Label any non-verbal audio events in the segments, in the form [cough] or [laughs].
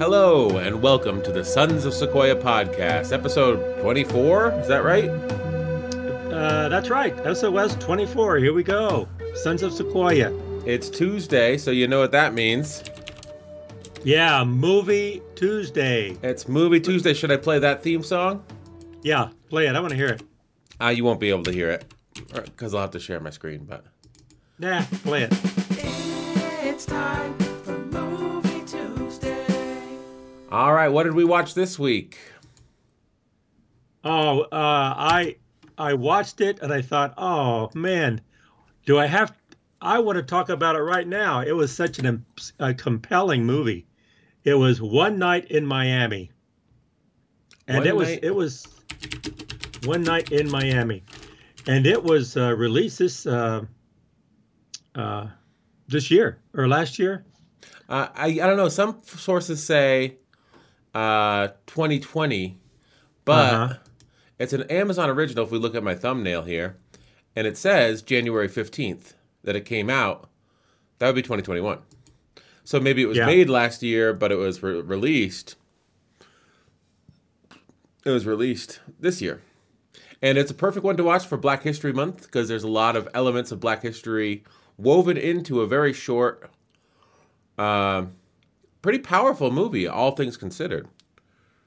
Hello, and welcome to the Sons of Sequoia podcast, episode 24. Is that right? Uh, that's right. SOS 24. Here we go. Sons of Sequoia. It's Tuesday, so you know what that means. Yeah, Movie Tuesday. It's Movie Tuesday. Should I play that theme song? Yeah, play it. I want to hear it. Uh, you won't be able to hear it because I'll have to share my screen, but. Nah, play it. All right, what did we watch this week? Oh, uh, I I watched it and I thought, oh man, do I have? I want to talk about it right now. It was such an a compelling movie. It was One Night in Miami, and One it was Night- it was One Night in Miami, and it was uh, released this uh, uh, this year or last year. Uh, I, I don't know. Some sources say uh, 2020, but Uh-huh. it's an Amazon original if we look at my thumbnail here. And it says January 15th that it came out. That would be 2021. So maybe it was Yeah. made last year, but it was re- released. It was released this year. And it's a perfect one to watch for Black History Month because there's a lot of elements of Black history woven into a very short um, pretty powerful movie, all things considered.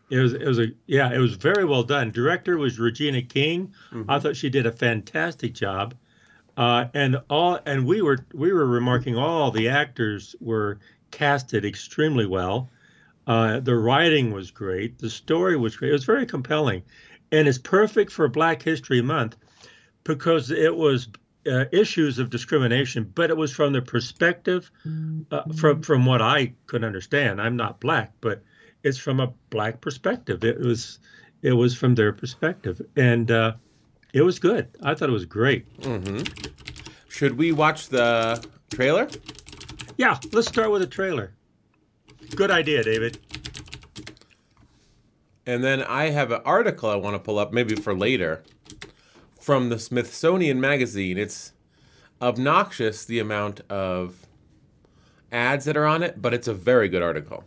It was it was a yeah, it was very well done. Director was Regina King. I thought she did a fantastic job. Uh, and all and we were we were remarking all the actors were casted extremely well. Uh, the writing was great. The story was great. It was very compelling, and it's perfect for Black History Month because it was uh, issues of discrimination, but it was from the perspective uh, from from what I could understand. I'm not black, but it's from a black perspective. It was it was from their perspective, and uh, it was good. I thought it was great. Mm-hmm. Should we watch the trailer? Yeah, let's start with a trailer. Good idea, David. And then I have an article I want to pull up, maybe for later, from the Smithsonian Magazine. It's obnoxious the amount of ads that are on it, but it's a very good article.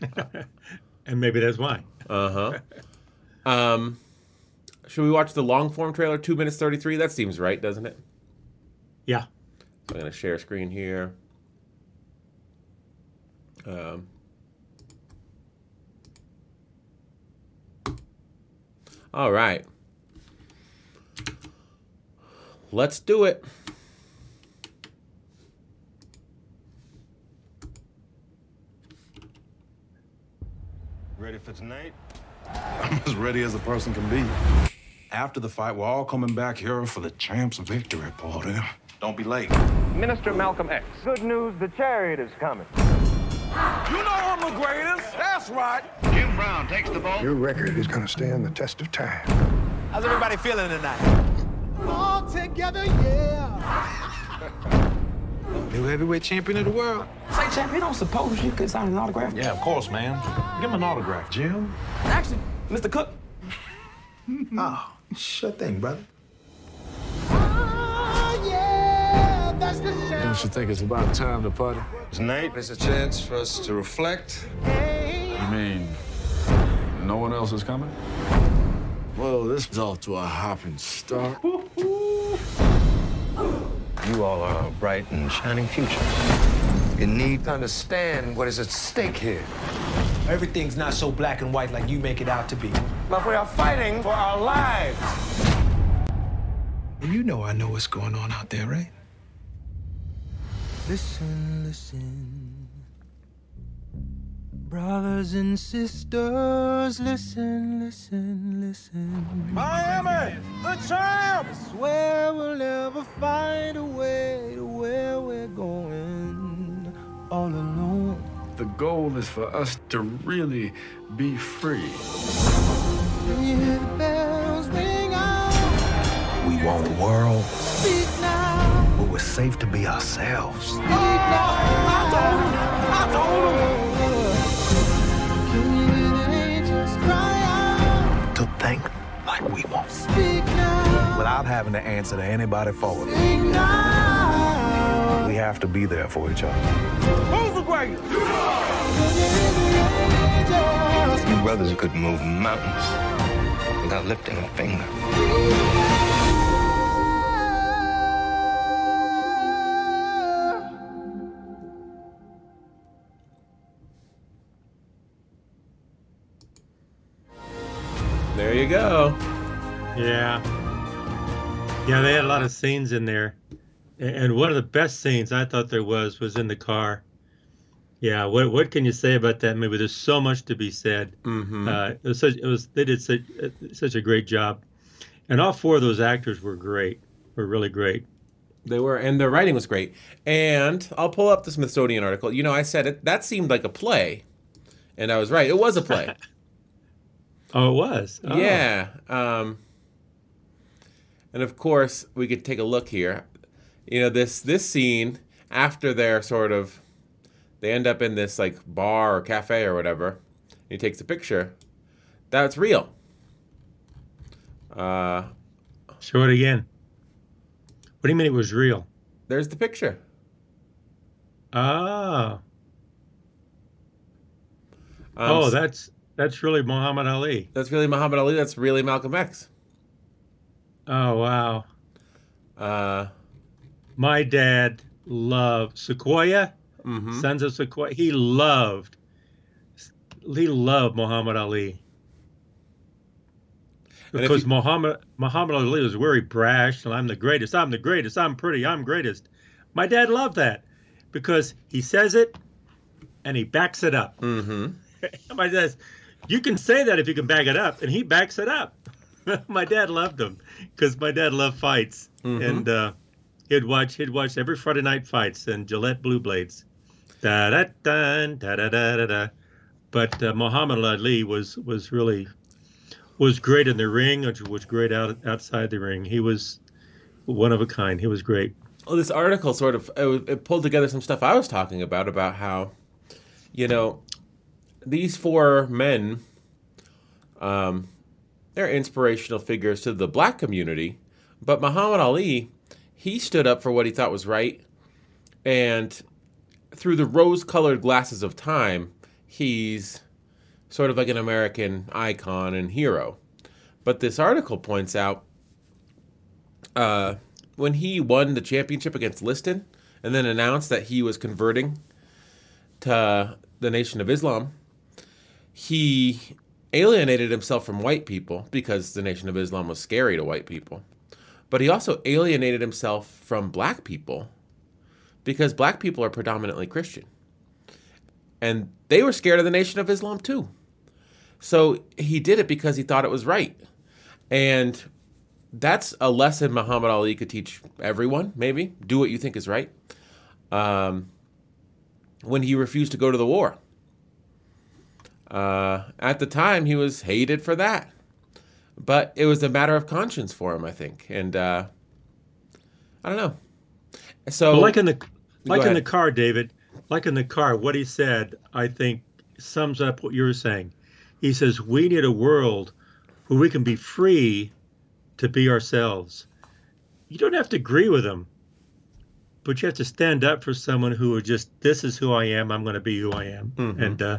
[laughs] And maybe that's why. Uh huh. um, should we watch the long form trailer, two minutes thirty three? That seems right, doesn't it? Yeah. I'm gonna share screen here. Um, all right. Let's do it. Ready for tonight? I'm as ready as a person can be. After the fight, we're all coming back here for the champ's victory party. Don't be late. Minister Malcolm X. Good news, the chariot is coming. You know I'm the greatest. That's right. Jim Brown takes the ball. Your record is going to stand the test of time. How's everybody feeling tonight? New heavyweight champion of the world. Say, champ, you don't suppose you could sign an autograph? Yeah, of course, man. Give him an autograph, Jim. Actually, Mr. Cooke. [laughs] Oh, sure thing, brother. Don't you think it's about time to party? Tonight is a chance for us to reflect. You mean no one else is coming? Well, this is off to a hopping start. You all are a bright and shining future. You need to understand what is at stake here. Everything's not so black and white like you make it out to be. But we are fighting for our lives. You know I know what's going on out there, right? Listen, listen. Brothers and sisters, listen, listen, listen. Miami, the champs. Swear we'll never find a way to where we're going all alone. The goal is for us to really be free. Hear the bells ring out. We want a world Speak now. where we're safe to be ourselves. Speak now. I told him. I told him. Think like we want. Speak now. Without having to answer to anybody for it. Speak now. We have have to be there for each other. Who's the greatest? You brothers could move mountains without lifting a finger. You go. Yeah. Yeah, they had a lot of scenes in there. And one of the best scenes I thought there was was in the car. Yeah, what what can you say about that movie? There's so much to be said. hmm Uh, it was such it was they did such uh, such a great job, and all four of those actors were great. Were really great. They were, and their writing was great. And I'll pull up the Smithsonian article. You know, I said it. That seemed like a play, and I was right. It was a play. [laughs] Oh, it was. Oh. Yeah. Um, and of course, we could take a look here. You know, this this scene after they're sort of they end up in this like bar or cafe or whatever. And he takes a picture. That's real. Uh, Show it again. What do you mean it was real? there's the picture. Ah. Um, oh, that's that's really Muhammad Ali. that's really Muhammad Ali. That's really Malcolm X. Oh wow. Uh, My dad loved Sequoia, mhm. Sons of Sequoia. He loved he loved Muhammad Ali. Because you- Muhammad Muhammad Ali was very brash and I'm the greatest, I'm the greatest, I'm pretty, I'm greatest. My dad loved that because he says it and he backs it up. Mhm. [laughs] My dad says, you can say that if you can back it up, and he backs it up. [laughs] my dad loved him because my dad loved fights, Mhm. and uh, he'd watch he'd watch every Friday night fights and Gillette Blue Blades. Da da da da da da da. da. But uh, Muhammad Ali was was really was great in the ring, which was great out outside the ring. He was one of a kind. He was great. well, this article sort of it, it pulled together some stuff I was talking about about how, you know, these four men, um, they're inspirational figures to the black community, but Muhammad Ali, he stood up for what he thought was right, and through the rose-colored glasses of time, he's sort of like an American icon and hero. But this article points out uh, when he won the championship against Liston and then announced that he was converting to the Nation of Islam, he alienated himself from white people because the Nation of Islam was scary to white people. But he also alienated himself from black people because black people are predominantly Christian. And they were scared of the Nation of Islam too. So he did it because he thought it was right. And that's a lesson Muhammad Ali could teach everyone, maybe. Do what you think is right. Um, when he refused to go to the war. Uh, at the time, he was hated for that. But it was a matter of conscience for him, I think. And uh, I don't know. So, But like in the like in the car, David, like in the car, what he said, I think, sums up what you're saying. He says we need a world where we can be free to be ourselves. You don't have to agree with them, but you have to stand up for someone who are just this is who I am. I'm going to be who I am. Mhm. And uh,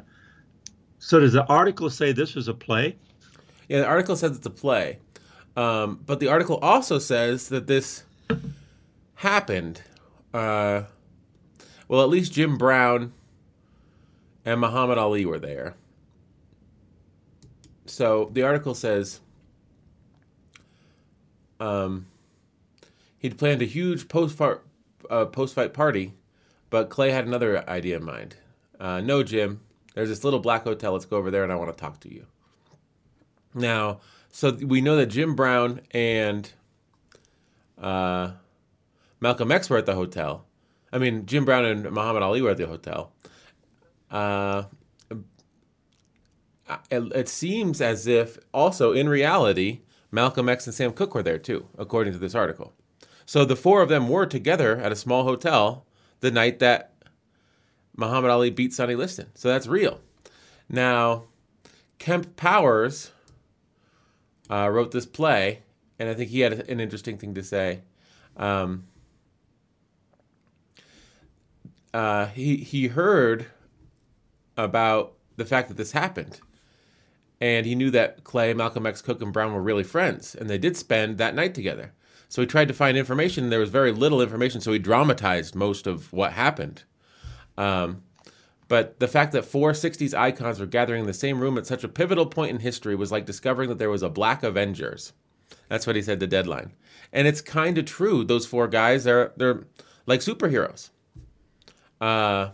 so, does the article say this was a play? Yeah, the article says it's a play. Um, but the article also says that this happened. Uh, well, at least Jim Brown and Muhammad Ali were there. So the article says um, he'd planned a huge post-fight, uh, post-fight party, but Clay had another idea in mind. Uh, no, Jim, there's this little black hotel. Let's go over there, and I want to talk to you. Now, so we know that Jim Brown and uh, Malcolm X were at the hotel. I mean, Jim Brown and Muhammad Ali were at the hotel. Uh, it, it seems as if also in reality, Malcolm X and Sam Cooke were there too, according to this article. So the four of them were together at a small hotel the night that Muhammad Ali beat Sonny Liston. So that's real. Now, Kemp Powers uh, wrote this play, and I think he had an interesting thing to say. Um, uh, he he heard about the fact that this happened, and he knew that Clay, Malcolm X, Cooke, and Brown were really friends, and they did spend that night together. So he tried to find information. And there was very little information, so he dramatized most of what happened. Um, but the fact that four 60s icons were gathering in the same room at such a pivotal point in history was like discovering that there was a Black Avengers. That's what he said to Deadline. And it's kind of true. Those four guys are they're like superheroes. Uh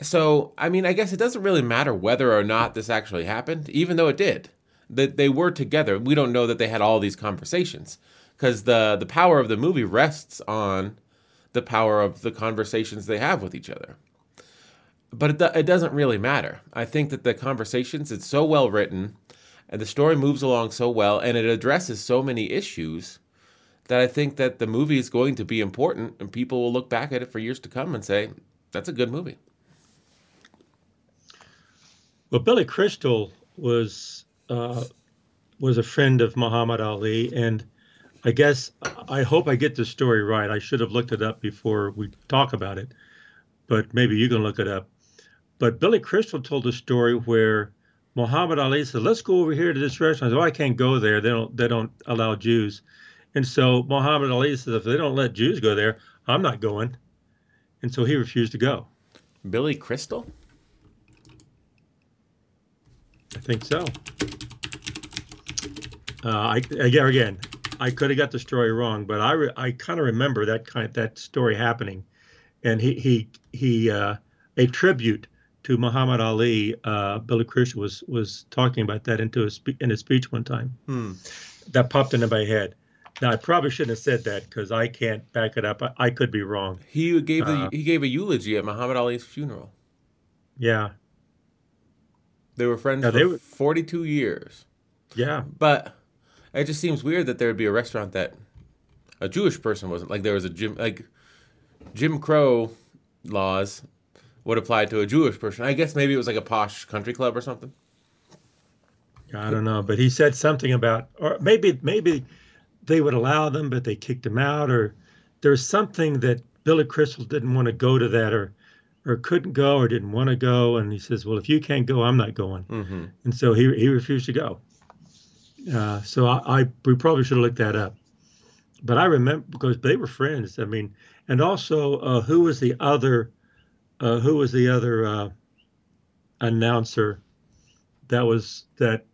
so I mean, I guess it doesn't really matter whether or not this actually happened, even though it did. That they were together. We don't know that they had all these conversations because the the power of the movie rests on the power of the conversations they have with each other but it, it doesn't really matter. I think that the conversations it's so well written, and the story moves along so well, and it addresses so many issues that I think that the movie is going to be important, and people will look back at it for years to come and say that's a good movie. Well, Billy Crystal was uh, was a friend of Muhammad Ali, and I guess I hope I get the story right. I should have looked it up before we talk about it, but maybe you can look it up. But Billy Crystal told a story where Muhammad Ali said, "Let's go over here to this restaurant." I said, "Oh, I can't go there. They don't they don't allow Jews." And so Muhammad Ali says, "If they don't let Jews go there, I'm not going." And so he refused to go. Billy Crystal? I think so. Uh, I again, again, I could have got the story wrong, but I re, I kind of remember that kind that story happening, and he he he uh, a tribute to Muhammad Ali. Uh, Billy Crystal was was talking about that into a spe- in a speech one time. Hmm. That popped into my head. Now I probably shouldn't have said that because I can't back it up. I, I could be wrong. He gave the, Uh, he gave a eulogy at Muhammad Ali's funeral. Yeah, They were friends Yeah, for they were- 42 years. yeah. But it just seems weird that there would be a restaurant that a Jewish person wasn't like there was a Jim like Jim Crow laws would apply to a Jewish person. I guess maybe it was like a posh country club or something. I don't know, but he said something about, or maybe maybe they would allow them, but they kicked him out, or there's something that Billy Crystal didn't want to go to that, or or couldn't go, or didn't want to go, and he says, well, if you can't go, I'm not going, hmm and so he he refused to go. Uh, so I, I we probably should have looked that up, but I remember because they were friends. I mean, and also uh, who was the other, uh, who was the other uh, announcer that was that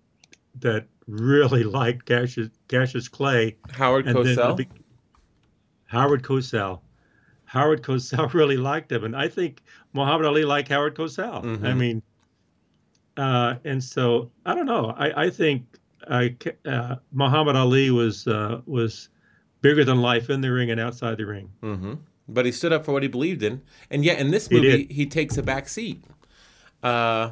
that really [laughs] liked Cassius, Cassius Clay Howard and then Cosell. big- Howard Cosell. Howard Cosell [laughs] really liked him, and I think Muhammad Ali liked Howard Cosell. I Mhm. mean, uh, and so I don't know. I, I think I, uh, Muhammad Ali was uh, was bigger than life in the ring and outside the ring. hmm But he stood up for what he believed in, and yet in this movie did. he takes a back seat. Uh,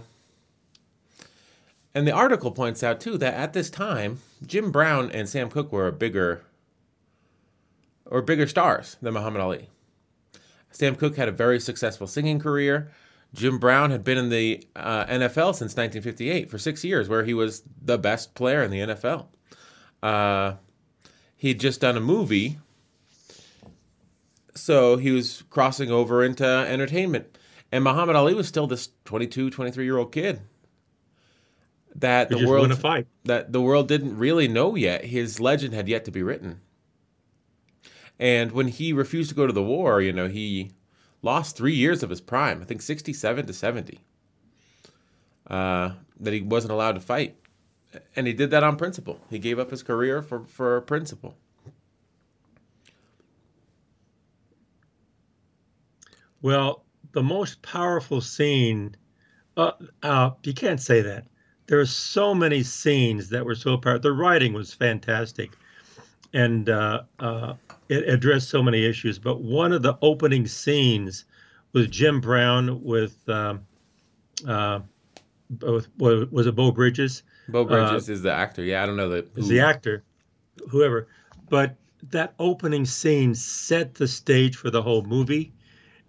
and the article points out too that at this time Jim Brown and Sam Cooke were a bigger or bigger stars than Muhammad Ali. Sam Cooke had a very successful singing career. Jim Brown had been in the uh, NFL since 1958 for six years, where he was the best player in the NFL. Uh, he'd just done a movie. So he was crossing over into entertainment. And muhammad ali was still this 22 23 year old kid that He the world that the world didn't really know yet. His legend had yet to be written. And when he refused to go to the war you know he lost three years of his prime i think 67 to 70 uh, that he wasn't allowed to fight and he did that on principle he gave up his career for for principle Well, the most powerful scene, uh, uh, you can't say that. There are so many scenes that were so powerful. The writing was fantastic, and uh, uh, it addressed so many issues. But one of the opening scenes was Jim Brown with, um, uh, with was it Beau Bridges? Beau Bridges is the actor. Yeah, I don't know the is the actor, whoever. But that opening scene set the stage for the whole movie.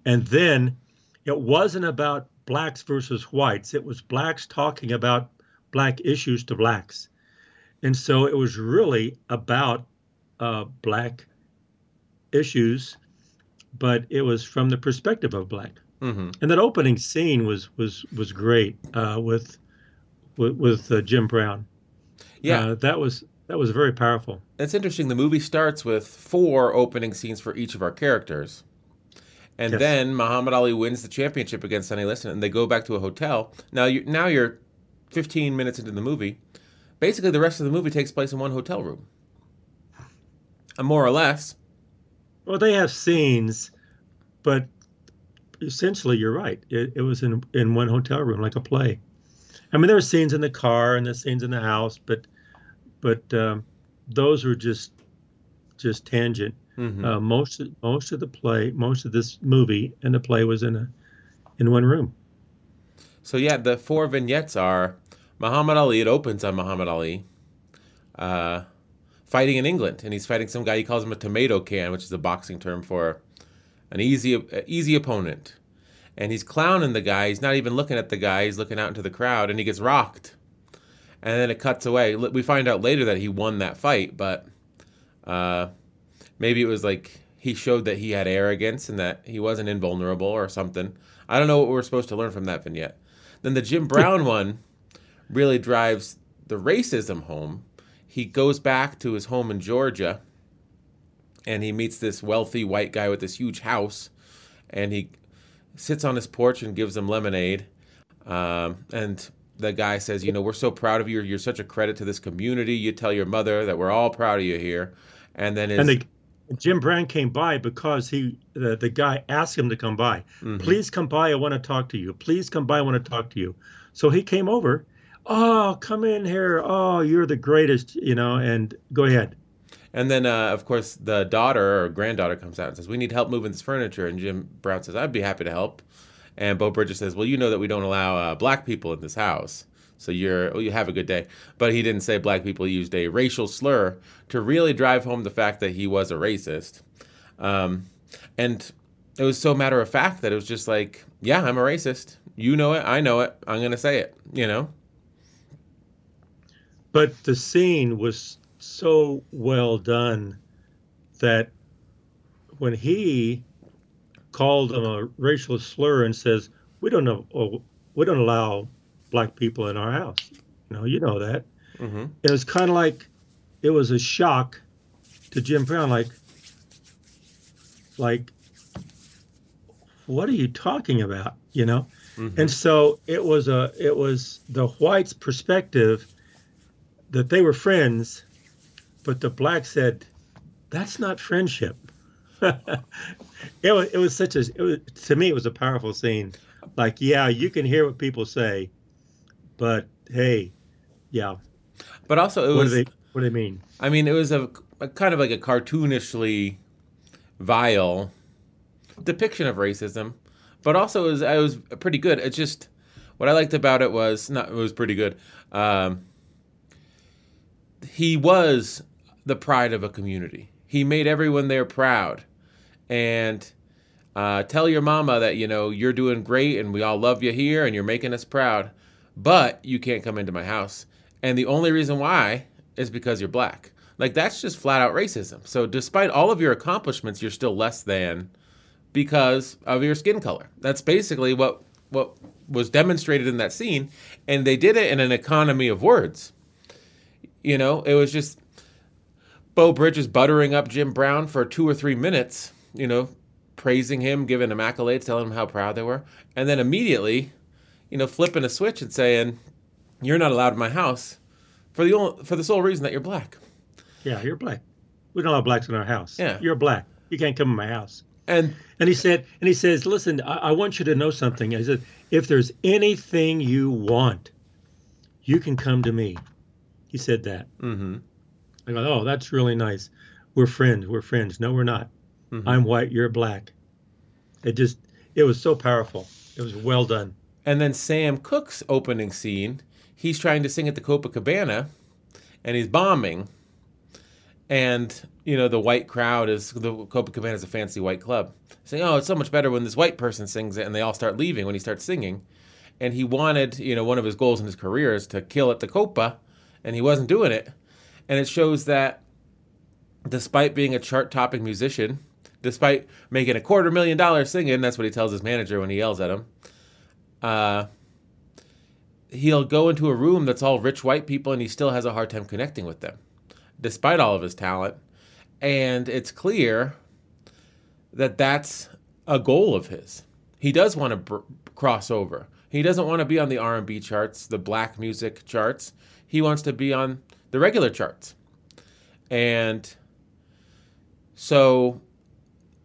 And then it wasn't about blacks versus whites, it was blacks talking about black issues to blacks. And so it was really about uh, black issues but it was from the perspective of black. hmm And that opening scene was was was great uh, with with, with uh, Jim Brown. Yeah, uh, that was that was very powerful. it's interesting. The movie starts with four opening scenes for each of our characters. And Yes. then Muhammad Ali wins the championship against Sonny Liston, and they go back to a hotel. Now you now you're 15 minutes into the movie. Basically, the rest of the movie takes place in one hotel room, more or less. Well, they have scenes, but essentially, you're right. It, it was in in one hotel room, like a play. I mean, there were scenes in the car and the scenes in the house, but but um, those were just just tangent. Mhm. Uh, most most of the play, most of this movie and the play was in a in one room. So yeah, the four vignettes are Muhammad Ali. It opens on Muhammad Ali uh, fighting in England, and he's fighting some guy. He calls him a tomato can, which is a boxing term for an easy easy opponent. And he's clowning the guy. He's not even looking at the guy. He's looking out into the crowd, and he gets rocked. And then it cuts away. We find out later that he won that fight, but uh, maybe it was like he showed that he had arrogance and that he wasn't invulnerable or something. I don't know what we're supposed to learn from that vignette. Then the Jim Brown [laughs] one really drives the racism home. He goes back to his home in Georgia and he meets this wealthy white guy with this huge house and he sits on his porch and gives him lemonade. Um, and the guy says, You know, we're so proud of you. You're such a credit to this community. You tell your mother that we're all proud of you here. And then his, And the, Jim Brown came by because he the, the guy asked him to come by. Please come by. I want to talk to you. Please come by. I want to talk to you. So he came over. Oh, come in here. Oh, you're the greatest. You know. And go ahead. And then, uh, of course, the daughter or granddaughter comes out and says, "We need help moving this furniture." And Jim Brown says, "I'd be happy to help." And Beau Bridges says, "Well, you know that we don't allow uh, black people in this house, so you're well, you have a good day." But he didn't say black people. Used a racial slur to really drive home the fact that he was a racist. Um, and it was so matter of fact that it was just like, "Yeah, I'm a racist. You know it. I know it. I'm gonna say it." You know. But the scene was so well done that when he called him a racial slur and says, "We don't know, oh, we don't allow black people in our house," you know, you know that. hmm It was kind of like it was a shock to Jim Brown, like, like, what are you talking about? You know, and so it was a it was the whites' perspective that they were friends, but the black said that's not friendship. [laughs] it was it was such a it was to me it was a powerful scene. Like yeah, you can hear what people say, but hey, yeah, But also, it what was. do they what do they mean? I mean, it was a, a kind of like a cartoonishly vile depiction of racism, but also it was, it was pretty good. It's just what I liked about it was not it was pretty good. Um, he was the pride of a community. He made everyone there proud, and uh, tell your mama that you know you're doing great and we all love you here and you're making us proud, but you can't come into my house. And the only reason why is because you're black. Like that's just flat out racism. So despite all of your accomplishments, you're still less than because of your skin color. That's basically what what was demonstrated in that scene, and they did it in an economy of words. You know, it was just Beau Bridges buttering up Jim Brown for two or three minutes. You know, praising him, giving him accolades, telling him how proud they were, and then immediately, you know, flipping a switch and saying, "You're not allowed in my house for the only, for the sole reason that you're black." Yeah, you're black. We don't allow blacks in our house. Yeah. you're black. You can't come in my house. And And he said, and he says, listen, I, I want you to know something. I said, if there's anything you want, you can come to me. He said that. hmm I go, oh, that's really nice. We're friends. We're friends. No, we're not. I'm white. You're black. It just, it was so powerful. It was well done. And then Sam Cooke's opening scene, he's trying to sing at the Copacabana and he's bombing. And, you know, the white crowd is, the Copacabana is a fancy white club. Saying, oh, it's so much better when this white person sings it. And they all start leaving when he starts singing. And he wanted, you know, one of his goals in his career is to kill at the Copa. And he wasn't doing it. And it shows that despite being a chart topping musician, despite making a quarter million dollars singing. That's what he tells his manager when he yells at him. Uh, he'll go into a room that's all rich white people, and he still has a hard time connecting with them, despite all of his talent. And it's clear that that's a goal of his. He does want to br- cross over. He doesn't want to be on the R&B charts, the black music charts. He wants to be on the regular charts. And so,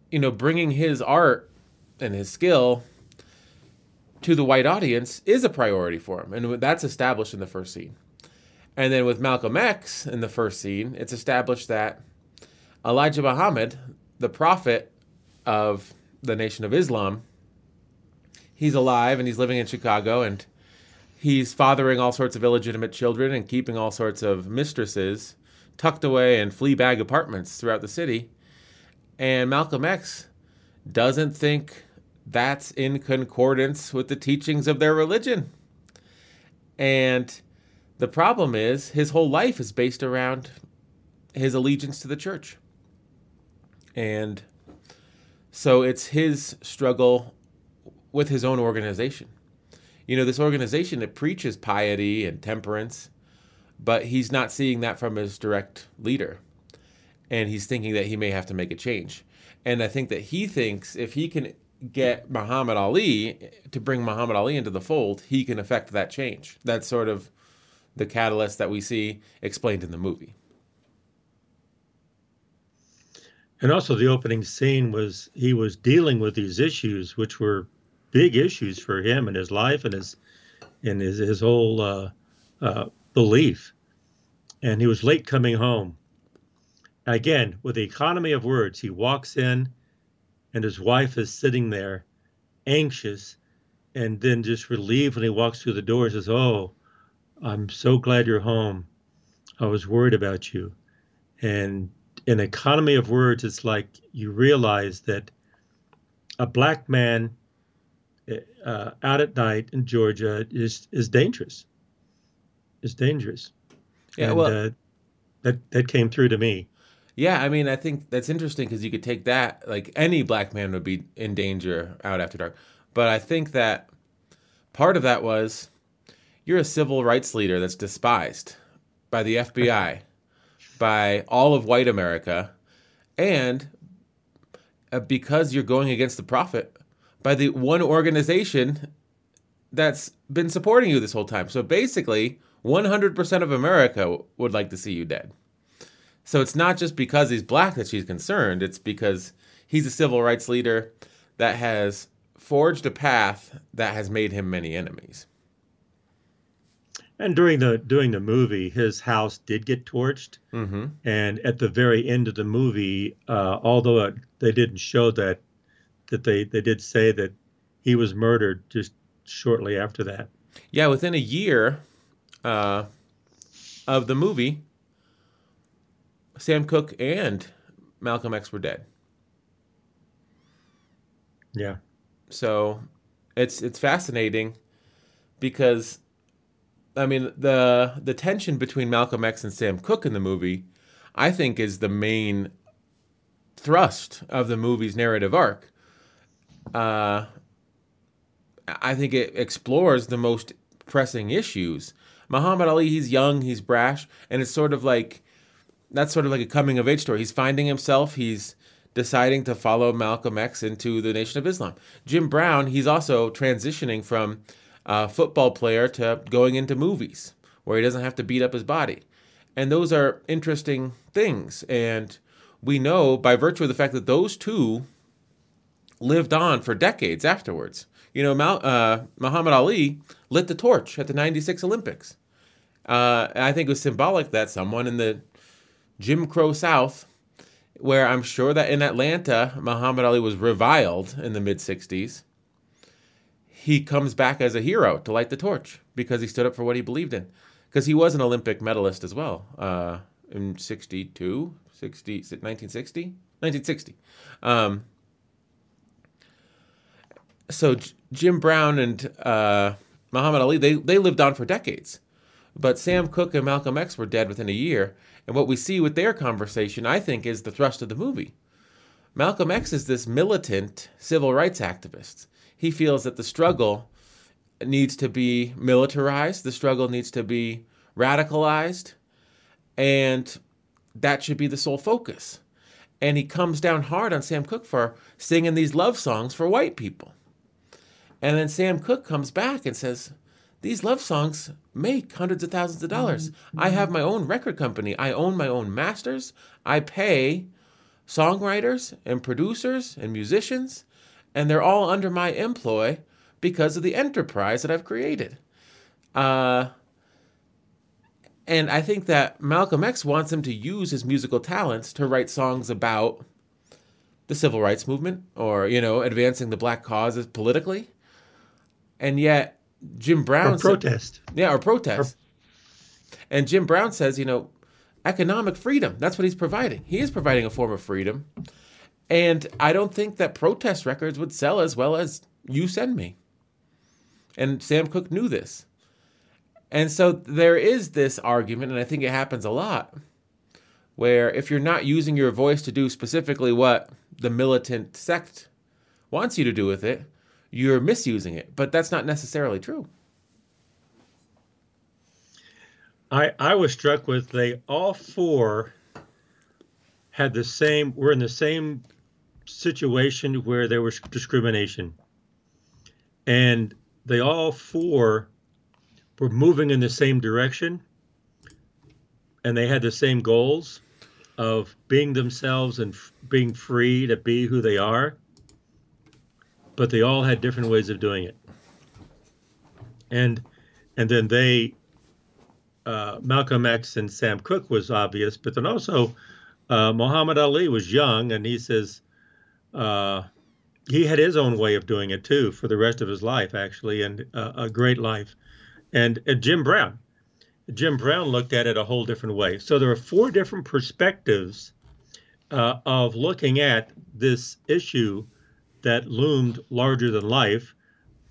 you know, bringing his art and his skill to the white audience is a priority for him. And that's established in the first scene. And then with Malcolm X in the first scene, it's established that Elijah Muhammad, the prophet of the Nation of Islam, he's alive and he's living in Chicago and he's fathering all sorts of illegitimate children and keeping all sorts of mistresses tucked away in flea bag apartments throughout the city. And Malcolm X doesn't think that's in concordance with the teachings of their religion. And the problem is his whole life is based around his allegiance to the church. And so it's his struggle with his own organization. You know, this organization that preaches piety and temperance, but he's not seeing that from his direct leader. And he's thinking that he may have to make a change. And I think that he thinks if he can get Muhammad Ali to bring Muhammad Ali into the fold, he can affect that change. That's sort of the catalyst that we see explained in the movie. And also, the opening scene was he was dealing with these issues, which were big issues for him and his life and his and his his whole uh, uh, belief. And he was late coming home. Again, with the economy of words, he walks in, and his wife is sitting there, anxious, and then just relieved when he walks through the door. and Says, "Oh, I'm so glad you're home. I was worried about you." And in economy of words, it's like you realize that a black man uh, out at night in Georgia is is dangerous. Is dangerous. Yeah, And, well, uh, that that came through to me. Yeah, I mean, I think that's interesting because you could take that like any black man would be in danger out after dark. But I think that part of that was you're a civil rights leader that's despised by the FBI, [laughs] by all of white America, and uh, because you're going against the prophet by the one organization that's been supporting you this whole time. So basically, 100% of America would like to see you dead. So it's not just because he's black that she's concerned, it's because he's a civil rights leader that has forged a path that has made him many enemies. And during the during the movie, his house did get torched. Mm-hmm. And at the very end of the movie, uh, although it, they didn't show that, that they they did say that he was murdered just shortly after that. Yeah, within a year uh, of the movie, Sam Cooke and Malcolm X were dead. Yeah. So it's it's fascinating because I mean the the tension between Malcolm X and Sam Cooke in the movie, I think, is the main thrust of the movie's narrative arc. Uh, I think it explores the most pressing issues. Muhammad Ali, he's young, he's brash, and it's sort of like that's sort of like a coming of age story. He's finding himself. He's deciding to follow Malcolm X into the Nation of Islam. Jim Brown, he's also transitioning from a football player to going into movies where he doesn't have to beat up his body. And those are interesting things. And we know by virtue of the fact that those two lived on for decades afterwards. You know, uh, Muhammad Ali lit the torch at the 96 Olympics. Uh, I think it was symbolic that someone in the Jim Crow South, where I'm sure that in Atlanta, Muhammad Ali was reviled in the mid 60s, he comes back as a hero to light the torch because he stood up for what he believed in. Because he was an Olympic medalist as well uh, in 62, 60, 1960? 1960. Um, so J- Jim Brown and uh, Muhammad Ali, they, they lived on for decades. But Sam Cooke and Malcolm X were dead within a year. And what we see with their conversation, I think, is the thrust of the movie. Malcolm X is this militant civil rights activist. He feels that the struggle needs to be militarized, the struggle needs to be radicalized, and that should be the sole focus. And he comes down hard on Sam Cooke for singing these love songs for white people. And then Sam Cooke comes back and says, These love songs make hundreds of thousands of dollars. I have my own record company. I own my own masters. I pay songwriters and producers and musicians, and they're all under my employ because of the enterprise that I've created. Uh, and I think that Malcolm X wants him to use his musical talents to write songs about the civil rights movement or, you know, advancing the black causes politically. And yet Jim Brown Or said- protest. yeah, or protest. and Jim Brown says, you know, economic freedom. That's what he's providing. He is providing a form of freedom. And I don't think that protest records would sell as well as You Send Me. And Sam Cooke knew this. And so there is this argument, and I think it happens a lot, where if you're not using your voice to do specifically what the militant sect wants you to do with it, you're misusing it. But that's not necessarily true. I I was struck with they all four had the same were in the same situation where there was discrimination. And they all four were moving in the same direction and they had the same goals of being themselves and f- being free to be who they are. But they all had different ways of doing it. And and then they uh, Malcolm X and Sam Cooke was obvious, but then also uh, Muhammad Ali was young, and he says uh, he had his own way of doing it too for the rest of his life, actually, and uh, a great life. And, and Jim Brown, Jim Brown looked at it a whole different way. So there are four different perspectives uh, of looking at this issue that loomed larger than life.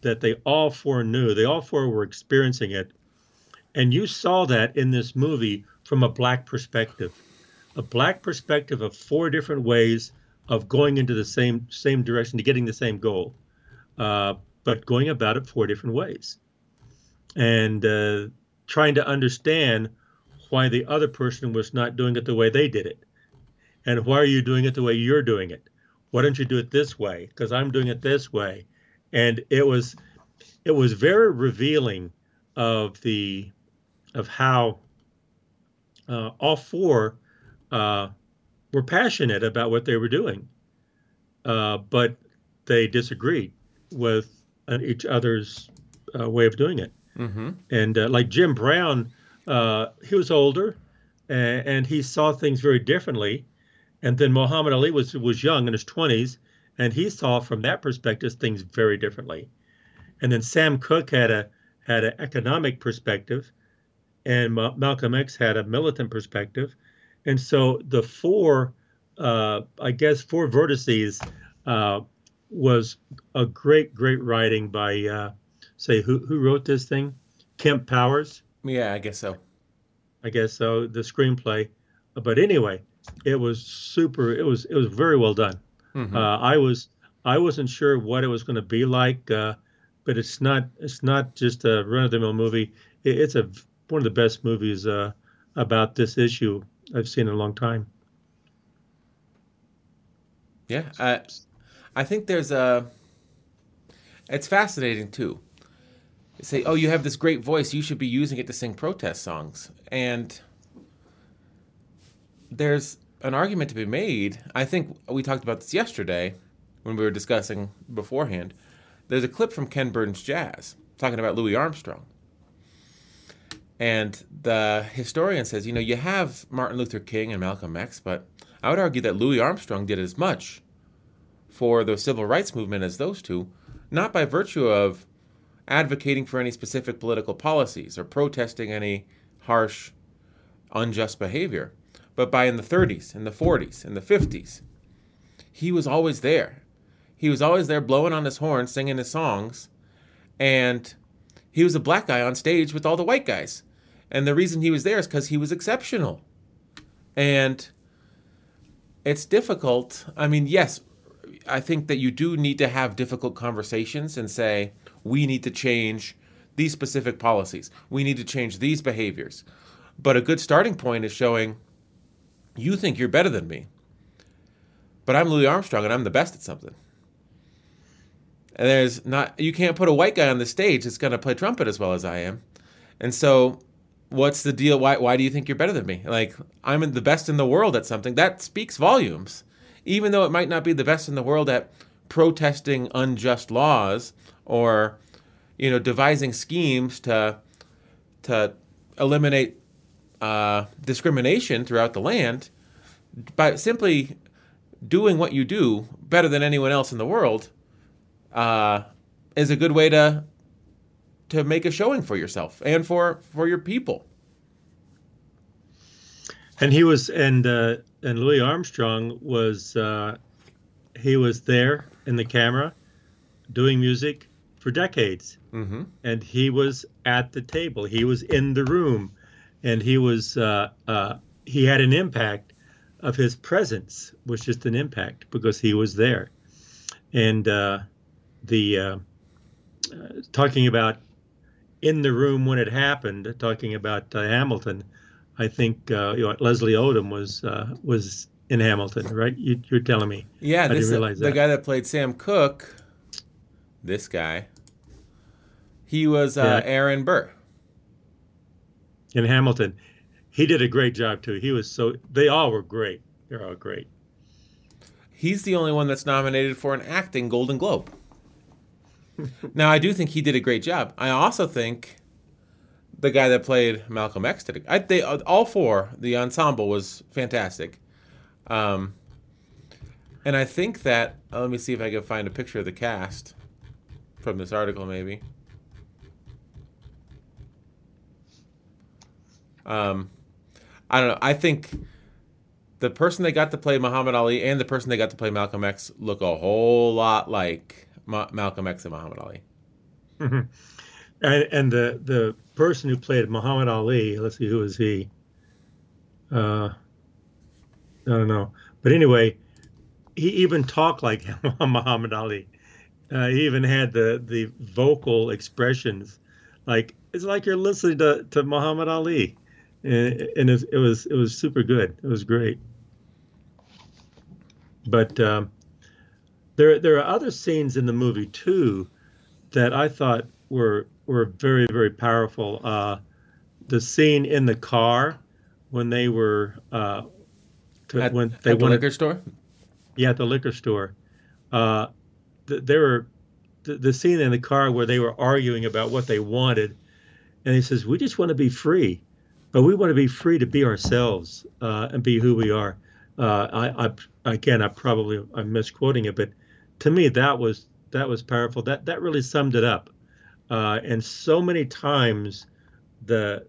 That they all four knew, they all four were experiencing it, and you saw that in this movie from a black perspective, a black perspective of four different ways of going into the same same direction to getting the same goal, uh, but going about it four different ways, and uh, trying to understand why the other person was not doing it the way they did it, and why are you doing it the way you're doing it? Why don't you do it this way? Because I'm doing it this way, and it was it was very revealing of the of how uh, all four uh, were passionate about what they were doing, uh, but they disagreed with uh, each other's uh, way of doing it. Mm-hmm. And uh, like Jim Brown, uh, he was older, and, and he saw things very differently. And then Muhammad Ali was was young in his twenties, and he saw from that perspective things very differently. And then Sam Cooke had a had an economic perspective, and Ma- Malcolm X had a militant perspective, and so the four, uh, I guess, four vertices uh, was a great, great writing by, uh, say, who who wrote this thing? Kemp Powers, Yeah, I guess so. I guess so. The screenplay, but anyway, it was super. It was it was very well done. Mhm. Uh, I was I wasn't sure what it was going to be like, uh, but it's not it's not just a run of the mill movie. It, it's a one of the best movies uh, about this issue I've seen in a long time. Yeah, I, I think there's a. It's fascinating too. They say, "Oh, you have this great voice. You should be using it to sing protest songs." And there's an argument to be made. I think we talked about this yesterday when we were discussing beforehand. There's a clip from Ken Burns Jazz talking about Louis Armstrong. And the historian says, you know, you have Martin Luther King and Malcolm X, but I would argue that Louis Armstrong did as much for the civil rights movement as those two, not by virtue of advocating for any specific political policies or protesting any harsh, unjust behavior, but by in the 30s, in the 40s, in the 50s. He was always there. He was always there blowing on his horn, singing his songs, and he was a black guy on stage with all the white guys. And the reason he was there is because he was exceptional. And it's difficult. I mean, yes, I think that you do need to have difficult conversations and say, we need to change these specific policies. We need to change these behaviors. But a good starting point is showing you think you're better than me. But I'm Louis Armstrong and I'm the best at something. And there's not you can't put a white guy on the stage that's going to play trumpet as well as I am. And so what's the deal? Why why do you think you're better than me? Like I'm the best in the world at something. That speaks volumes. Even though it might not be the best in the world at protesting unjust laws or you know devising schemes to to eliminate uh, discrimination throughout the land by simply doing what you do better than anyone else in the world uh, is a good way to to make a showing for yourself and for for your people. And he was and uh, and Louis Armstrong was uh, he was there in the camera doing music for decades, mm-hmm. and he was at the table. He was in the room, and he was uh, uh, he had an impact of his presence was just an impact because he was there, and uh, the uh, uh, talking about in the room when it happened, talking about uh, Hamilton. I think uh, you know, Leslie Odom was uh, was in Hamilton, right? You, you're telling me. Yeah, this the that. guy that played Sam Cooke. This guy. He was uh, Yeah. Aaron Burr. In Hamilton. He did a great job too. He was so they all were great. They're all great. He's the only one that's nominated for an acting Golden Globe. [laughs] now, I do think he did a great job. I also think the guy that played Malcolm X did. A, I, they all four. The ensemble was fantastic. Um, and I think that uh, let me see if I can find a picture of the cast from this article, maybe. Um, I don't know. I think the person they got to play Muhammad Ali and the person they got to play Malcolm X look a whole lot like Ma- Malcolm X and Muhammad Ali. [laughs] and, and the the person who played Muhammad Ali, let's see, who was he? Uh, I don't know, but anyway, he even talked like [laughs] Muhammad Ali. Uh, he even had the the vocal expressions, like it's like you're listening to, to Muhammad Ali, and, and it, it was it was super good. It was great. But um, there there are other scenes in the movie too that I thought were were very very powerful. Uh, the scene in the car when they were uh, to, At, when at they the liquor store. yeah at the liquor store. Uh, th- there were the scene in the car where they were arguing about what they wanted, and he says, "We just want to be free, but we want to be free to be ourselves uh, and be who we are." Uh, I, I again, I probably I'm misquoting it, but to me that was that was powerful. That that really summed it up. Uh, and so many times, the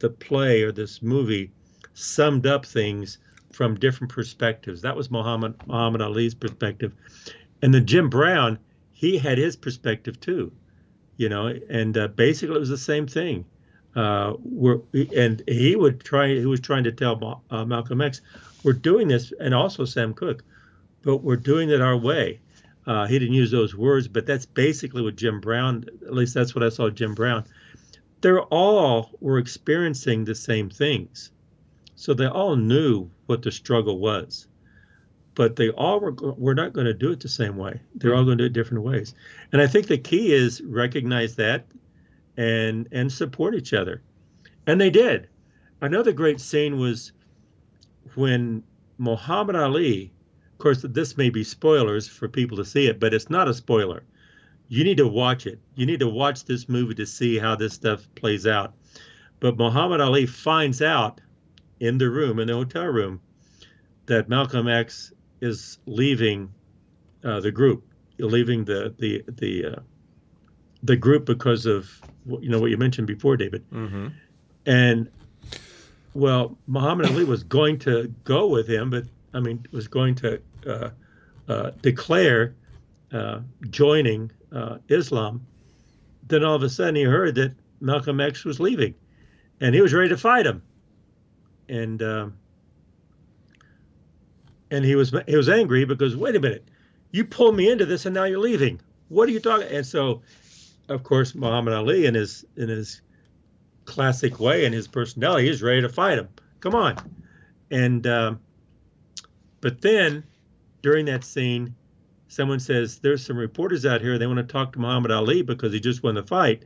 the play or this movie summed up things from different perspectives. That was Muhammad Muhammad Ali's perspective, and then Jim Brown, he had his perspective too, you know, and uh, basically it was the same thing. Uh, we're, and he would try. He was trying to tell uh, Malcolm X, "We're doing this," and also Sam Cooke, but we're doing it our way. Uh, he didn't use those words, but that's basically what Jim Brown. At least that's what I saw Jim Brown. They're all were experiencing the same things, so they all knew what the struggle was, but they all were were not going to do it the same way. They're all going to do it different ways, and I think the key is recognize that, and and support each other, and they did. Another great scene was when Muhammad Ali. Of course, this may be spoilers for people to see it, but it's not a spoiler. You need to watch it. You need to watch this movie to see how this stuff plays out. But Muhammad Ali finds out in the room, in the hotel room, that Malcolm X is leaving uh, the group, leaving the the the uh, the group because of you know what you mentioned before, David. Mm-hmm. And well, Muhammad Ali was going to go with him, but I mean, was going to uh, uh, declare uh, joining uh, Islam. Then all of a sudden, he heard that Malcolm X was leaving, and he was ready to fight him. And um, and he was he was angry because wait a minute, you pulled me into this and now you're leaving. What are you talking? And so, of course, Muhammad Ali in his in his classic way and his personality, he's ready to fight him. Come on, and um, but then during that scene, someone says there's some reporters out here. They want to talk to Muhammad Ali because he just won the fight.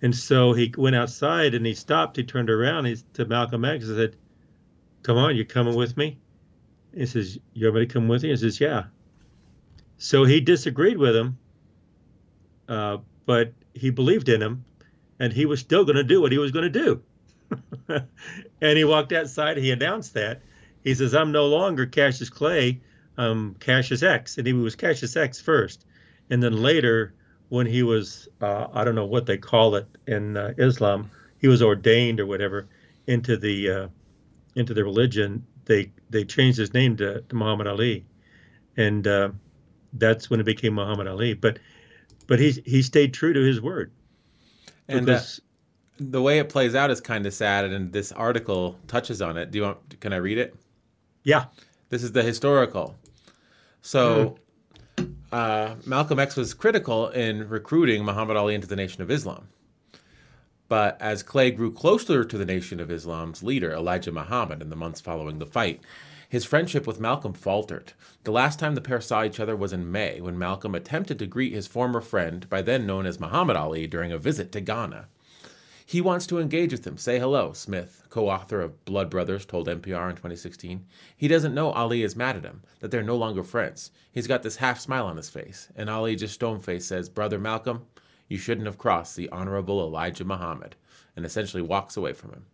And so he went outside and he stopped. He turned around he's, to Malcolm X and said, "Come on, you coming with me?" He says, "You want me to come with you?" He says, "Yeah." So he disagreed with him, uh, but he believed in him, and he was still going to do what he was going to do. [laughs] and he walked outside. He announced that he says, "I'm no longer Cassius Clay. I'm Cassius X," and he was Cassius X first, and then later when he was uh, I don't know what they call it in uh, Islam, he was ordained or whatever into the uh, into the religion. They they changed his name to, to Muhammad Ali, and uh, that's when it became Muhammad Ali. But but he he stayed true to his word. And uh, the way it plays out is kind of sad, and this article touches on it. Do you want? Can I read it? yeah, This is the historical. So, uh, Malcolm X was critical in recruiting Muhammad Ali into the Nation of Islam. But as Clay grew closer to the Nation of Islam's leader, Elijah Muhammad, in the months following the fight, his friendship with Malcolm faltered. The last time the pair saw each other was in May, when Malcolm attempted to greet his former friend, by then known as Muhammad Ali, during a visit to Ghana. He wants to engage with him. Say hello, Smith, co author of Blood Brothers, told NPR in 2016. He doesn't know Ali is mad at him, that they're no longer friends. He's got this half smile on his face, and Ali just stone faced says, Brother Malcolm, you shouldn't have crossed the Honorable Elijah Muhammad, and essentially walks away from him.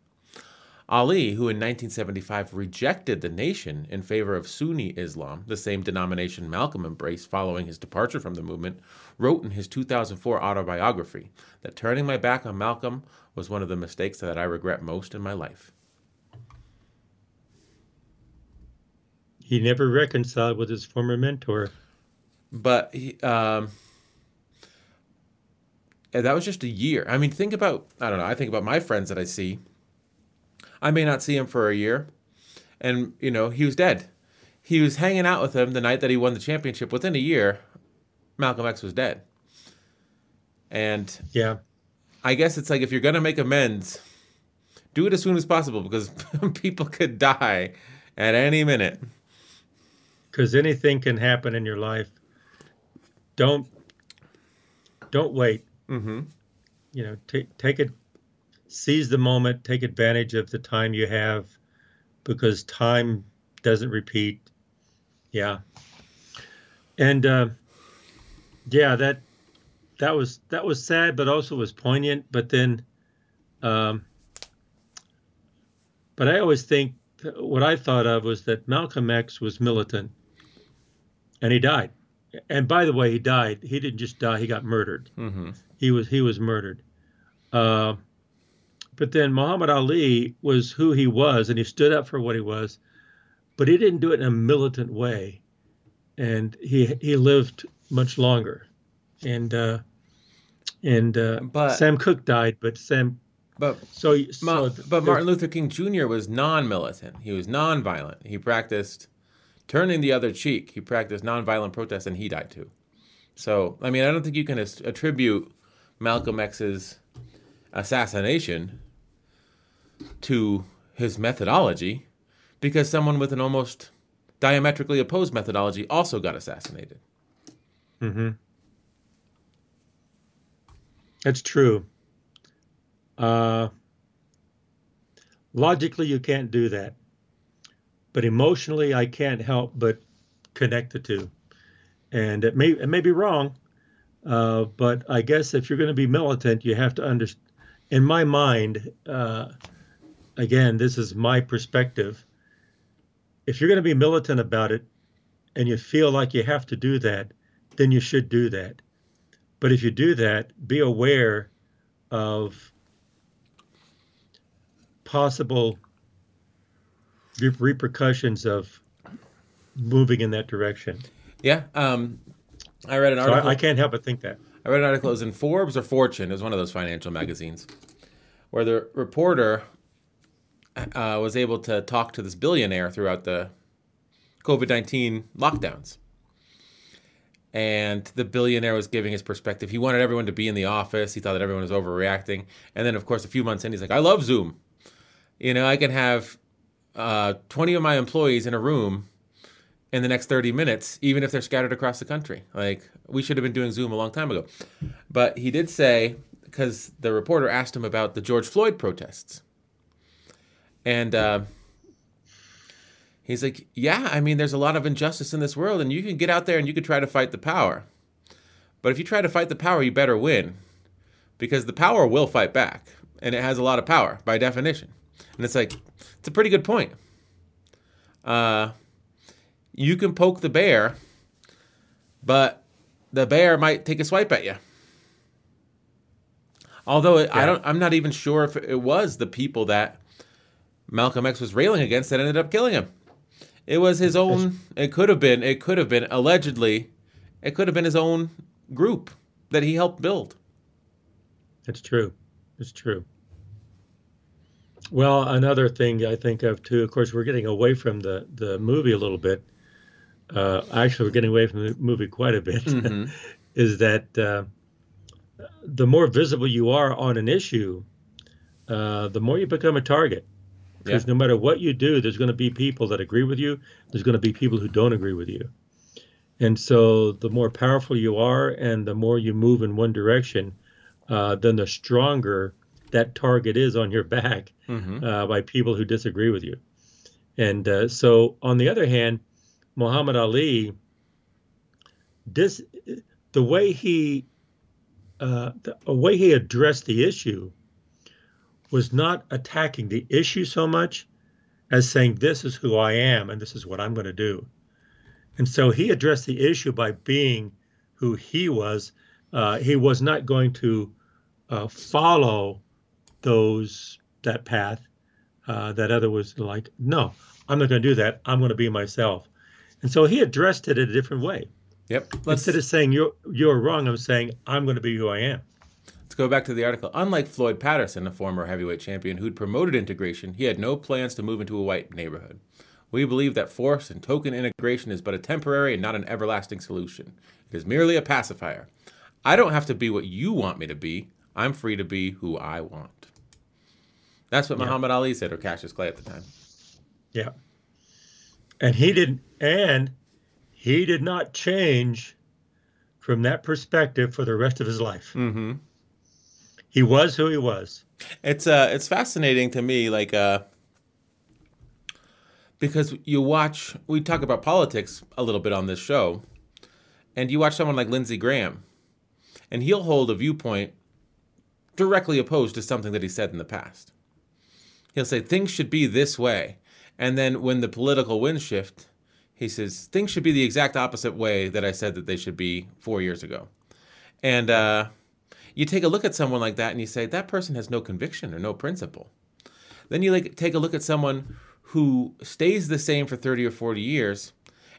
Ali, who in 1975 rejected the nation in favor of Sunni Islam, the same denomination Malcolm embraced following his departure from the movement, wrote in his 2004 autobiography that turning my back on Malcolm was one of the mistakes that I regret most in my life. he never reconciled with his former mentor. But he, um, that was just a year. I mean, think about, I don't know, I think about my friends that I see. I may not see him for a year. And, you know, he was dead. He was hanging out with him the night that he won the championship. Within a year, Malcolm X was dead. And Yeah, I guess it's like if you're going to make amends, do it as soon as possible because [laughs] people could die at any minute. because anything can happen in your life. Don't don't wait. Mm-hmm. You know, take take it, seize the moment, take advantage of the time you have, because time doesn't repeat. Yeah, and uh, yeah, that that was that was sad, but also was poignant. But then, um, but I always think what I thought of was that Malcolm X was militant and he died. And by the way, he died. He didn't just die; he got murdered. Mm-hmm. He was he was murdered. Uh, but then Muhammad Ali was who he was, and he stood up for what he was. But he didn't do it in a militant way, and he he lived much longer. And uh, and uh, But- Sam Cooke died, but Sam. But So, so but Martin Luther King Jr. was non-militant. He was non-violent. He practiced turning the other cheek. He practiced non-violent protest, and he died too. So, I mean, I don't think you can attribute Malcolm X's assassination to his methodology, because someone with an almost diametrically opposed methodology also got assassinated. Mm-hmm. That's true. Uh, logically, you can't do that. But emotionally, I can't help but connect the two. And it may it may be wrong, uh, but I guess if you're going to be militant, you have to understand. In my mind, uh, again, this is my perspective. If you're going to be militant about it, and you feel like you have to do that, then you should do that. But if you do that, be aware of possible repercussions of moving in that direction. Yeah. Um, I read an So article. I, I can't help but think that. I read an article. It was in Forbes or Fortune. It was one of those financial magazines, where the reporter uh, was able to talk to this billionaire throughout the COVID 19 lockdowns. And the billionaire was giving his perspective. He wanted everyone to be in the office. He thought that everyone was overreacting. And then, of course, a few months in, he's like, I love Zoom. You know, I can have uh, 20 of my employees in a room in the next 30 minutes, even if they're scattered across the country. Like, we should have been doing Zoom a long time ago. But he did say, because the reporter asked him about the George Floyd protests. And uh, he's like, Yeah, I mean, there's a lot of injustice in this world, and you can get out there and you can try to fight the power. But if you try to fight the power, you better win. Because the power will fight back, and it has a lot of power by definition. And it's like, it's a pretty good point. Uh, you can poke the bear, but the bear might take a swipe at you. Although it, I don't, I'm not even sure if it was the people that Malcolm X was railing against that ended up killing him. It was his own. It could have been. It could have been allegedly. It could have been his own group that he helped build. It's true. It's true. Well, another thing I think of too, of course, we're getting away from the, the movie a little bit. Uh, actually, we're getting away from the movie quite a bit. [laughs] is that uh, the more visible you are on an issue, uh, the more you become a target. Because Yeah. no matter what you do, there's going to be people that agree with you. There's going to be people who don't agree with you. And so the more powerful you are and the more you move in one direction, uh, then the stronger that target is on your back uh, by people who disagree with you. And uh, so, on the other hand, Muhammad Ali, dis, the way he, uh, the way he addressed the issue, was not attacking the issue so much as saying, "This is who I am, and this is what I'm going to do." And so he addressed the issue by being who he was. Uh, he was not going to uh, follow those that path uh, that other was like, no, I'm not going to do that. I'm going to be myself. And so he addressed it in a different way. Yep. Let's Instead of saying you're you're wrong, I'm saying I'm going to be who I am. Let's go back to the article. Unlike Floyd Patterson, a former heavyweight champion who'd promoted integration, he had no plans to move into a white neighborhood. We believe that force and token integration is but a temporary and not an everlasting solution. It is merely a pacifier. I don't have to be what you want me to be. I'm free to be who I want. That's what Muhammad Ali said, or Cassius Clay at the time. Yeah. And he didn't and he did not change from that perspective for the rest of his life. Mm-hmm. He was who he was. It's uh it's fascinating to me like uh because you watch we talk about politics a little bit on this show and you watch someone like Lindsey Graham and he'll hold a viewpoint directly opposed to something that he said in the past. He'll say things should be this way and then when the political winds shift he says things should be the exact opposite way that I said that they should be 4 years ago. And uh you take a look at someone like that and you say that person has no conviction or no principle. Then you like take a look at someone who stays the same for 30 or 40 years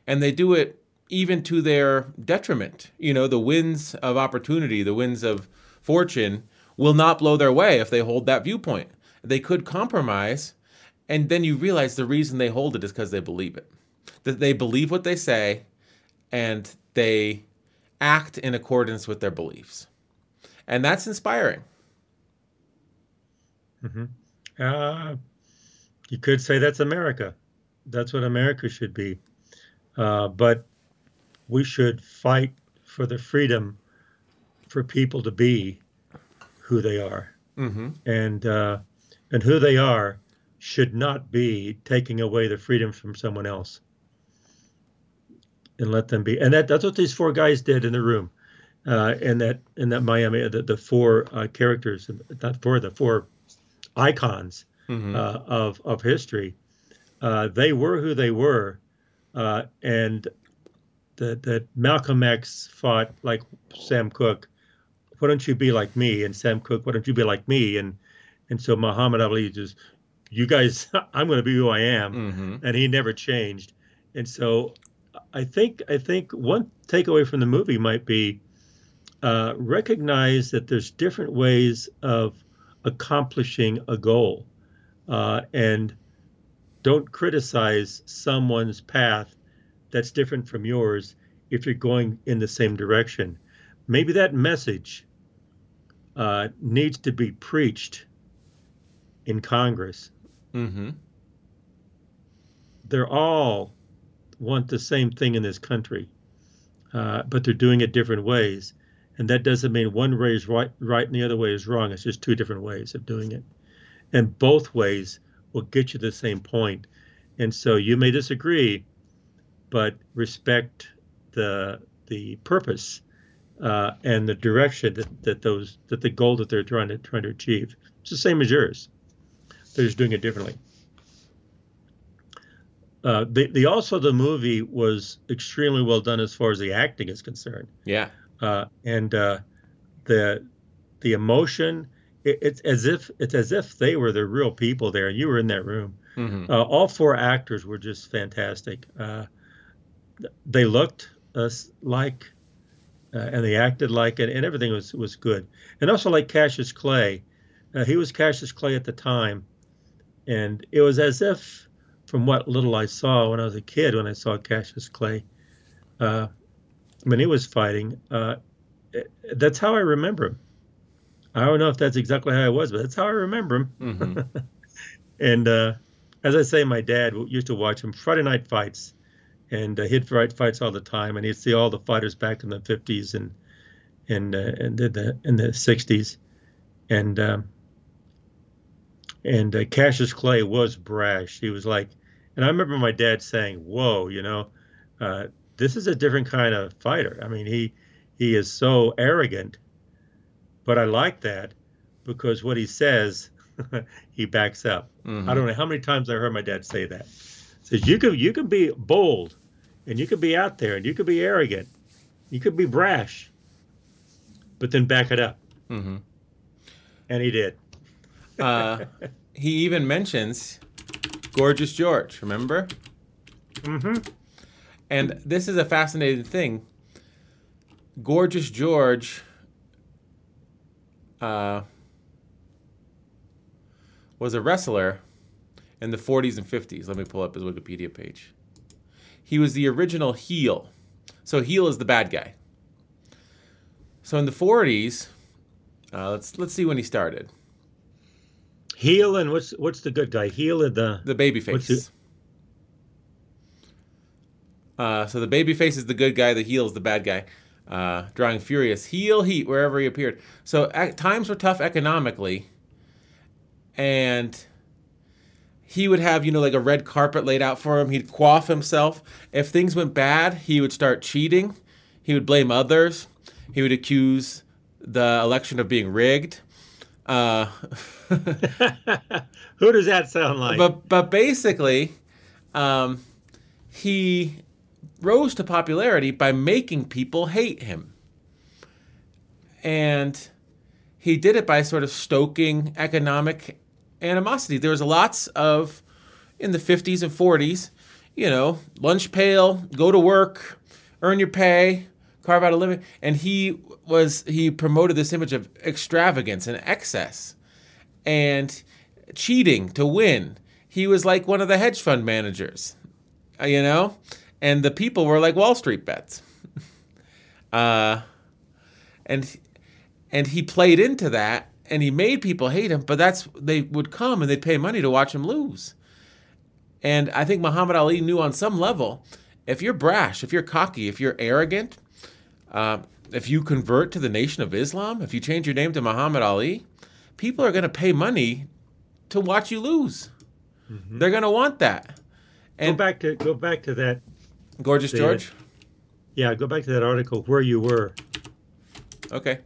and they do it even to their detriment. You know the winds of opportunity the winds of fortune will not blow their way if they hold that viewpoint. They could compromise and then you realize the reason they hold it is because they believe it. That they believe what they say and they act in accordance with their beliefs and that's inspiring. Uh, you could say that's America. That's what America should be. Uh, but we should fight for the freedom for people to be who they are. Mm-hmm. And uh, and who they are should not be taking away the freedom from someone else. And let them be. And that, that's what these four guys did in the room. Uh, in that in that Miami, the, the four uh, characters, not four, the four icons Mm-hmm. uh, of of history. Uh, they were who they were, uh, and that that Malcolm X fought like Sam Cooke. Why don't you be like me? And Sam Cooke, why don't you be like me? And and so Muhammad Ali just, you guys, [laughs] I'm going to be who I am, Mm-hmm. and he never changed. And so, I think I think one takeaway from the movie might be uh, recognize that there's different ways of accomplishing a goal, uh, and don't criticize someone's path that's different from yours if you're going in the same direction. Maybe that message uh, needs to be preached in Congress. Mm-hmm. They're all want the same thing in this country, uh, but they're doing it different ways. And that doesn't mean one way is right, right and the other way is wrong. It's just two different ways of doing it. And both ways will get you to the same point. And so you may disagree, but respect the the purpose uh, and the direction that, that those that the goal that they're trying to trying to achieve. It's the same as yours. They're just doing it differently. Uh, the, the also the movie was extremely well done as far as the acting is concerned, Yeah. Uh, and uh, the the emotion. It, it's as if it's as if they were the real people there, you were in that room. Mm-hmm. Uh, all four actors were just fantastic. Uh, they looked us like, uh, and they acted like it, and everything was was good. And also like Cassius Clay, uh, he was Cassius Clay at the time, and it was as if, from what little I saw when I was a kid, when I saw Cassius Clay, uh, when he was fighting, uh, that's how I remember him. I don't know if that's exactly how I was, but that's how I remember him. Mm-hmm. [laughs] And uh, as I say, my dad used to watch him Friday night fights, and uh, he'd fight fights all the time, and he'd see all the fighters back in the '50s and and uh, and the, the in the '60s, and um, and uh, Cassius Clay was brash. He was like, and I remember my dad saying, "Whoa, you know, uh, this is a different kind of fighter. I mean, he he is so arrogant, but I like that because what he says." [laughs] he backs up. Mhm. I don't know how many times I heard my dad say that. Says you can you can be bold, and you can be out there, and you can be arrogant, you could be brash, but then back it up. Mm-hmm. And he did. Uh, [laughs] he even mentions Gorgeous George, remember? Mm-hmm. And this is a fascinating thing. Gorgeous George uh, was a wrestler in the 40s and 50s. Let me pull up his Wikipedia page. He was the original heel. So heel is the bad guy. So in the 40s, uh, let's let's see when he started. Heel and what's what's the good guy? Heel and the The baby face. Uh, so the baby face is the good guy, the heel is the bad guy. Uh, drawing furious heel heat wherever he appeared. So at, times were tough economically, and he would have you know like a red carpet laid out for him. He'd quaff himself. If things went bad, he would start cheating. He would blame others. He would accuse the election of being rigged. Uh, [laughs] [laughs] Who does that sound like? but but basically, um, he rose to popularity by making people hate him, and he did it by sort of stoking economic animosity. There was lots of in the fifties and forties, you know, lunch pail, go to work, earn your pay, carve out a living, and he was he promoted this image of extravagance and excess and cheating to win. He was like one of the hedge fund managers, you know, and the people were like Wall Street bets. [laughs] uh, and and he played into that, and he made people hate him. But that's they would come and they'd pay money to watch him lose. And I think Muhammad Ali knew on some level, if you're brash, if you're cocky, if you're arrogant, uh, if you convert to the Nation of Islam, if you change your name to Muhammad Ali, people are going to pay money to watch you lose. They're going to want that. go And back to go back to that. Gorgeous the- George. Yeah, go back to that article where you were. Okay.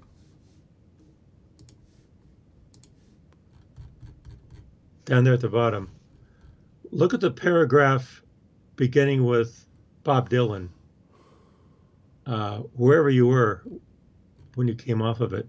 down there at the bottom. Look at the paragraph beginning with Bob Dylan. Uh, wherever you were when you came off of it.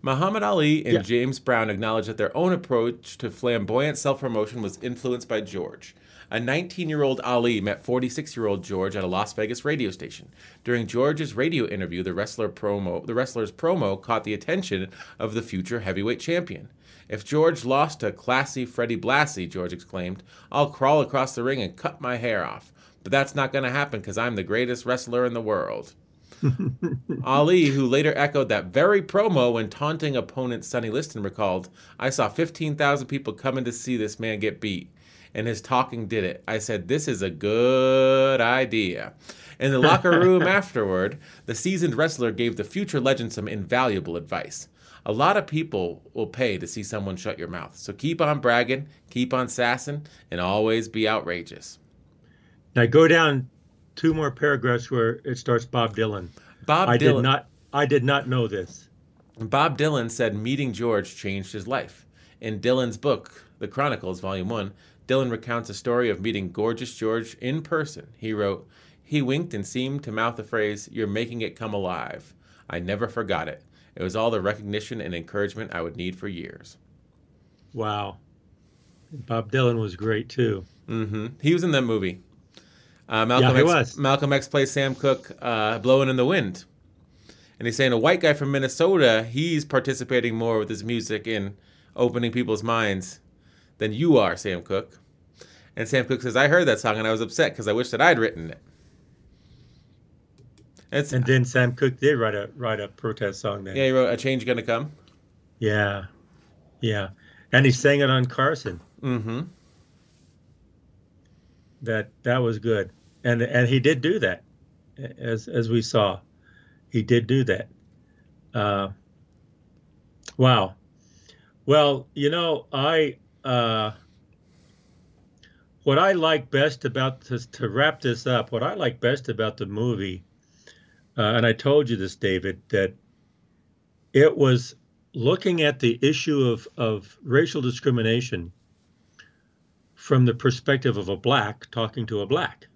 Muhammad Ali and Yeah. James Brown acknowledged that their own approach to flamboyant self promotion was influenced by George. A 19 year old Ali met 46 year old George at a Las Vegas radio station. During George's radio interview, the wrestler promo, the wrestler's promo caught the attention of the future heavyweight champion. If George lost to classy Freddie Blassie, George exclaimed, I'll crawl across the ring and cut my hair off. but that's not going to happen because I'm the greatest wrestler in the world. [laughs] Ali, who later echoed that very promo when taunting opponent Sonny Liston, recalled, I saw 15,000 people coming to see this man get beat, and his talking did it. I said, This is a good idea. In the locker room [laughs] afterward, the seasoned wrestler gave the future legend some invaluable advice. A lot of people will pay to see someone shut your mouth, so keep on bragging, keep on sassing, and always be outrageous. Now go down two more paragraphs where it starts Bob Dylan. Bob I Dylan. did not I did not know this. Bob Dylan said meeting George changed his life. In Dylan's book, The Chronicles, Volume 1, Dylan recounts a story of meeting gorgeous George in person. He wrote, He winked and seemed to mouth the phrase, You're making it come alive. I never forgot it. It was all the recognition and encouragement I would need for years. Wow. Bob Dylan was great too. hmm He was in that movie. Uh, Malcolm, Yeah, he X, was. Malcolm X plays Sam Cooke, uh, blowing in the wind, and he's saying a white guy from Minnesota, he's participating more with his music in opening people's minds than you are, Sam Cooke. And Sam Cooke says, "I heard that song and I was upset because I wish that I'd written it." It's And then Sam Cooke did write a write a protest song then. yeah, he wrote "A Change Gonna Come." Yeah. Yeah. And he sang it on Carson. Mm-hmm. That that was good. And and he did do that. As as we saw. He did do that. Uh wow. Well, you know, I uh what I like best about this to wrap this up, what I like best about the movie, uh, and I told you this, David, that it was looking at the issue of, of racial discrimination from the perspective of a black talking to a black.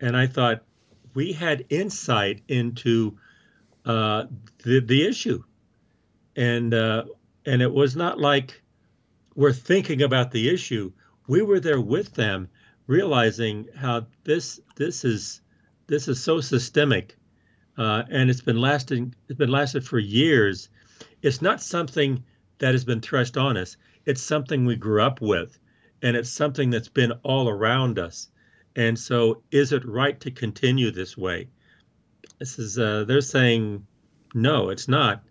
And I thought we had insight into uh, the the issue, and uh, and it was not like we're thinking about the issue. We were there with them, realizing how this this is this is so systemic uh, and it's been lasting. It's been lasted for years. It's not something that has been thrust on us. It's something we grew up with, and it's something that's been all around us. And so, is it right to continue this way? This is. Uh, they're saying, no, it's not.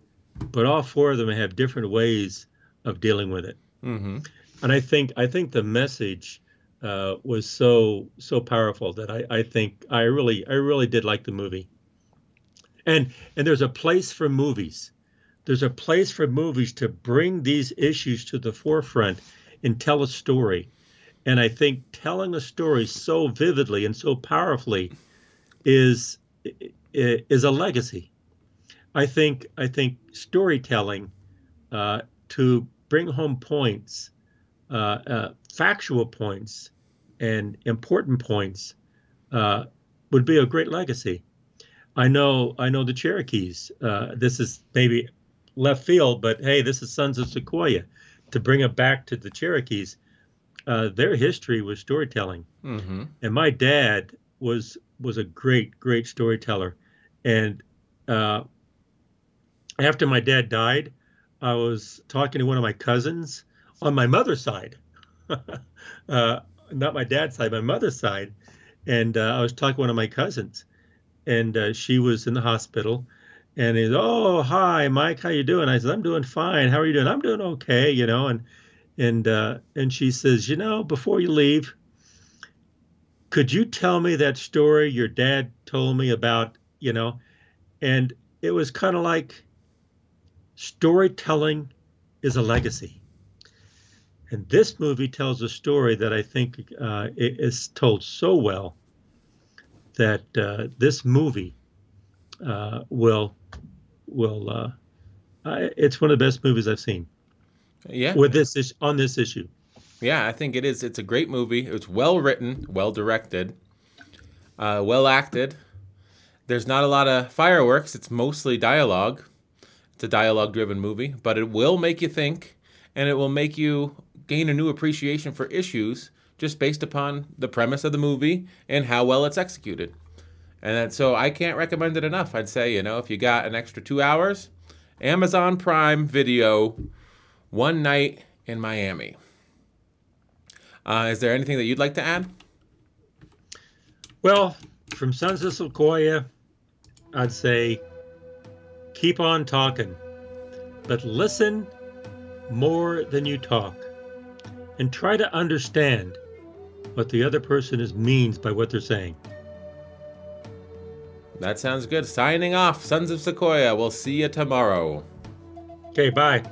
But all four of them have different ways of dealing with it. Mm-hmm. And I think I think the message uh, was so so powerful that I, I think I really I really did like the movie. And and there's a place for movies. There's a place for movies to bring these issues to the forefront and tell a story. And I think telling a story so vividly and so powerfully is is a legacy. I think I think storytelling uh, to bring home points, uh, uh, factual points, and important points uh, would be a great legacy. I know I know the Cherokees. Uh, this is maybe left field, but hey, this is Sons of Sequoia. To bring it back to the Cherokees, uh, their history was storytelling, Mm-hmm. and my dad was was a great great storyteller. And uh, after my dad died, I was talking to one of my cousins on my mother's side, [laughs] uh, not my dad's side, my mother's side, and uh, I was talking to one of my cousins, and uh, she was in the hospital, and he's, oh hi Mike, how you doing? I said I'm doing fine. How are you doing? I'm doing okay, you know, and and uh, and she says, you know, before you leave, could you tell me that story your dad told me about, you know, and it was kind of like storytelling is a legacy. And this movie tells a story that I think uh, is told so well that uh, this movie uh, will will uh, it's one of the best movies I've seen Yeah. with this is on this issue. Yeah, I think it is. It's a great movie. It's well written, well directed, uh, well acted. There's not a lot of fireworks. It's mostly dialogue. It's a dialogue driven movie, but it will make you think and it will make you gain a new appreciation for issues just based upon the premise of the movie and how well it's executed. And so I can't recommend it enough. I'd say, you know, if you got an extra two hours, Amazon Prime Video, One Night in Miami. Uh, is there anything that you'd like to add? Well, from Sons of Sequoia, I'd say keep on talking, but listen more than you talk, and try to understand what the other person is means by what they're saying. That sounds good. Signing off, Sons of Sequoia. We'll see you tomorrow. Okay, bye.